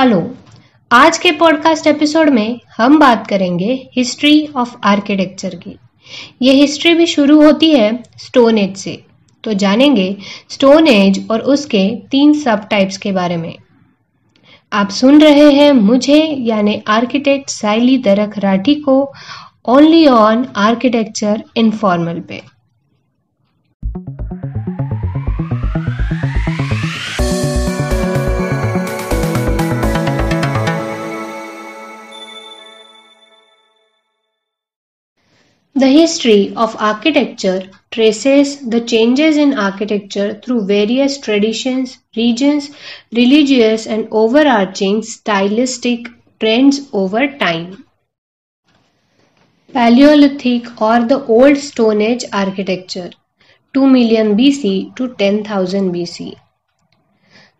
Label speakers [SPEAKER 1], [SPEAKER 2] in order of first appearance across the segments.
[SPEAKER 1] Hello. आज के podcast episode में हम बात करेंगे हिस्ट्री ऑफ़ आर्किटेक्चर की। ये हिस्ट्री भी शुरू होती है स्टोन एज से। तो जानेंगे स्टोन एज और उसके तीन सब टाइप्स के बारे में। आप सुन रहे हैं मुझे, यानी आर्किटेक्ट साइली दरख राठी को ओनली ऑन आर्किटेक्चर इनफॉर्मल पे। The history of architecture traces the changes in architecture through various traditions, regions, religious and overarching stylistic trends over time. Paleolithic or the Old Stone Age architecture 2 million BC to 10,000 BC.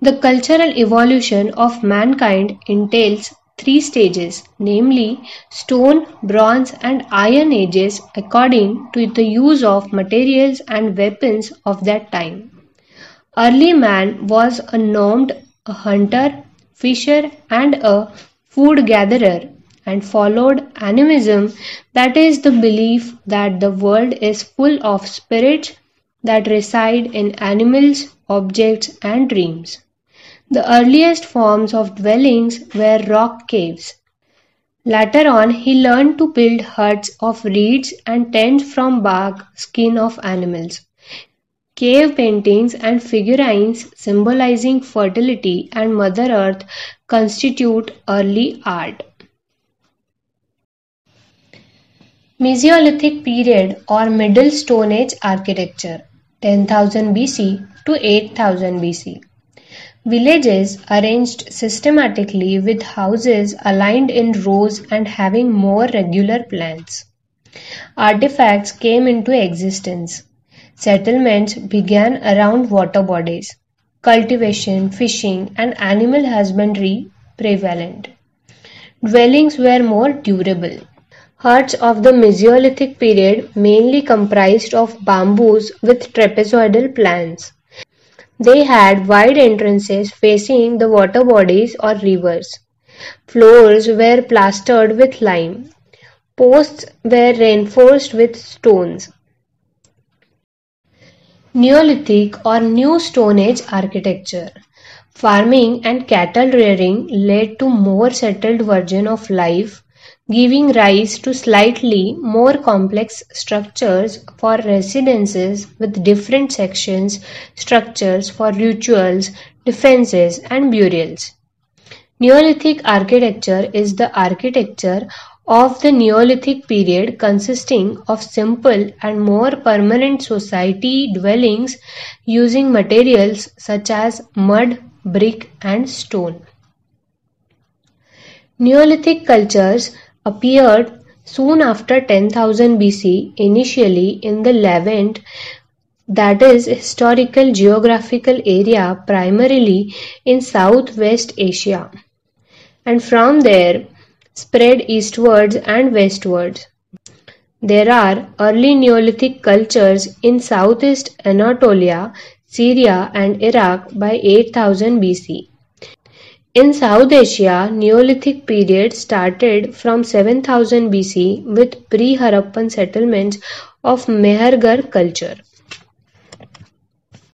[SPEAKER 1] The cultural evolution of mankind entails three stages, namely Stone, Bronze and Iron Ages according to the use of materials and weapons of that time. Early man was a nomad, a hunter, fisher and a food gatherer and followed animism that is the belief that the world is full of spirits that reside in animals, objects and dreams. The earliest forms of dwellings were rock caves. Later on he learned to build huts of reeds and tents from bark skin of animals. Cave paintings and figurines symbolizing fertility and Mother Earth constitute early art. Mesolithic period or Middle Stone Age architecture 10,000 BC to 8000 BC. Villages arranged systematically with houses aligned in rows and having more regular plans. Artifacts came into existence. Settlements began around water bodies. Cultivation, fishing, and animal husbandry prevalent. Dwellings were more durable. Huts of the Mesolithic period mainly comprised of bamboos with trapezoidal plans. They had wide entrances facing the water bodies or rivers. Floors were plastered with lime. Posts were reinforced with stones. Neolithic or New Stone Age architecture. Farming and cattle rearing led to more settled version of life giving rise to slightly more complex structures for residences with different sections, structures for rituals, defenses, and burials. Neolithic architecture is the architecture of the Neolithic period consisting of simple and more permanent society dwellings using materials such as mud, brick, and stone. Neolithic cultures appeared soon after 10,000 BC, initially in the Levant, that is, historical geographical area primarily in Southwest Asia, and from there spread eastwards and westwards. There are early Neolithic cultures in southeast Anatolia, Syria, and Iraq by 8000 BC. In South Asia, Neolithic period started from 7000 BC with pre-Harappan settlements of Mehrgarh culture.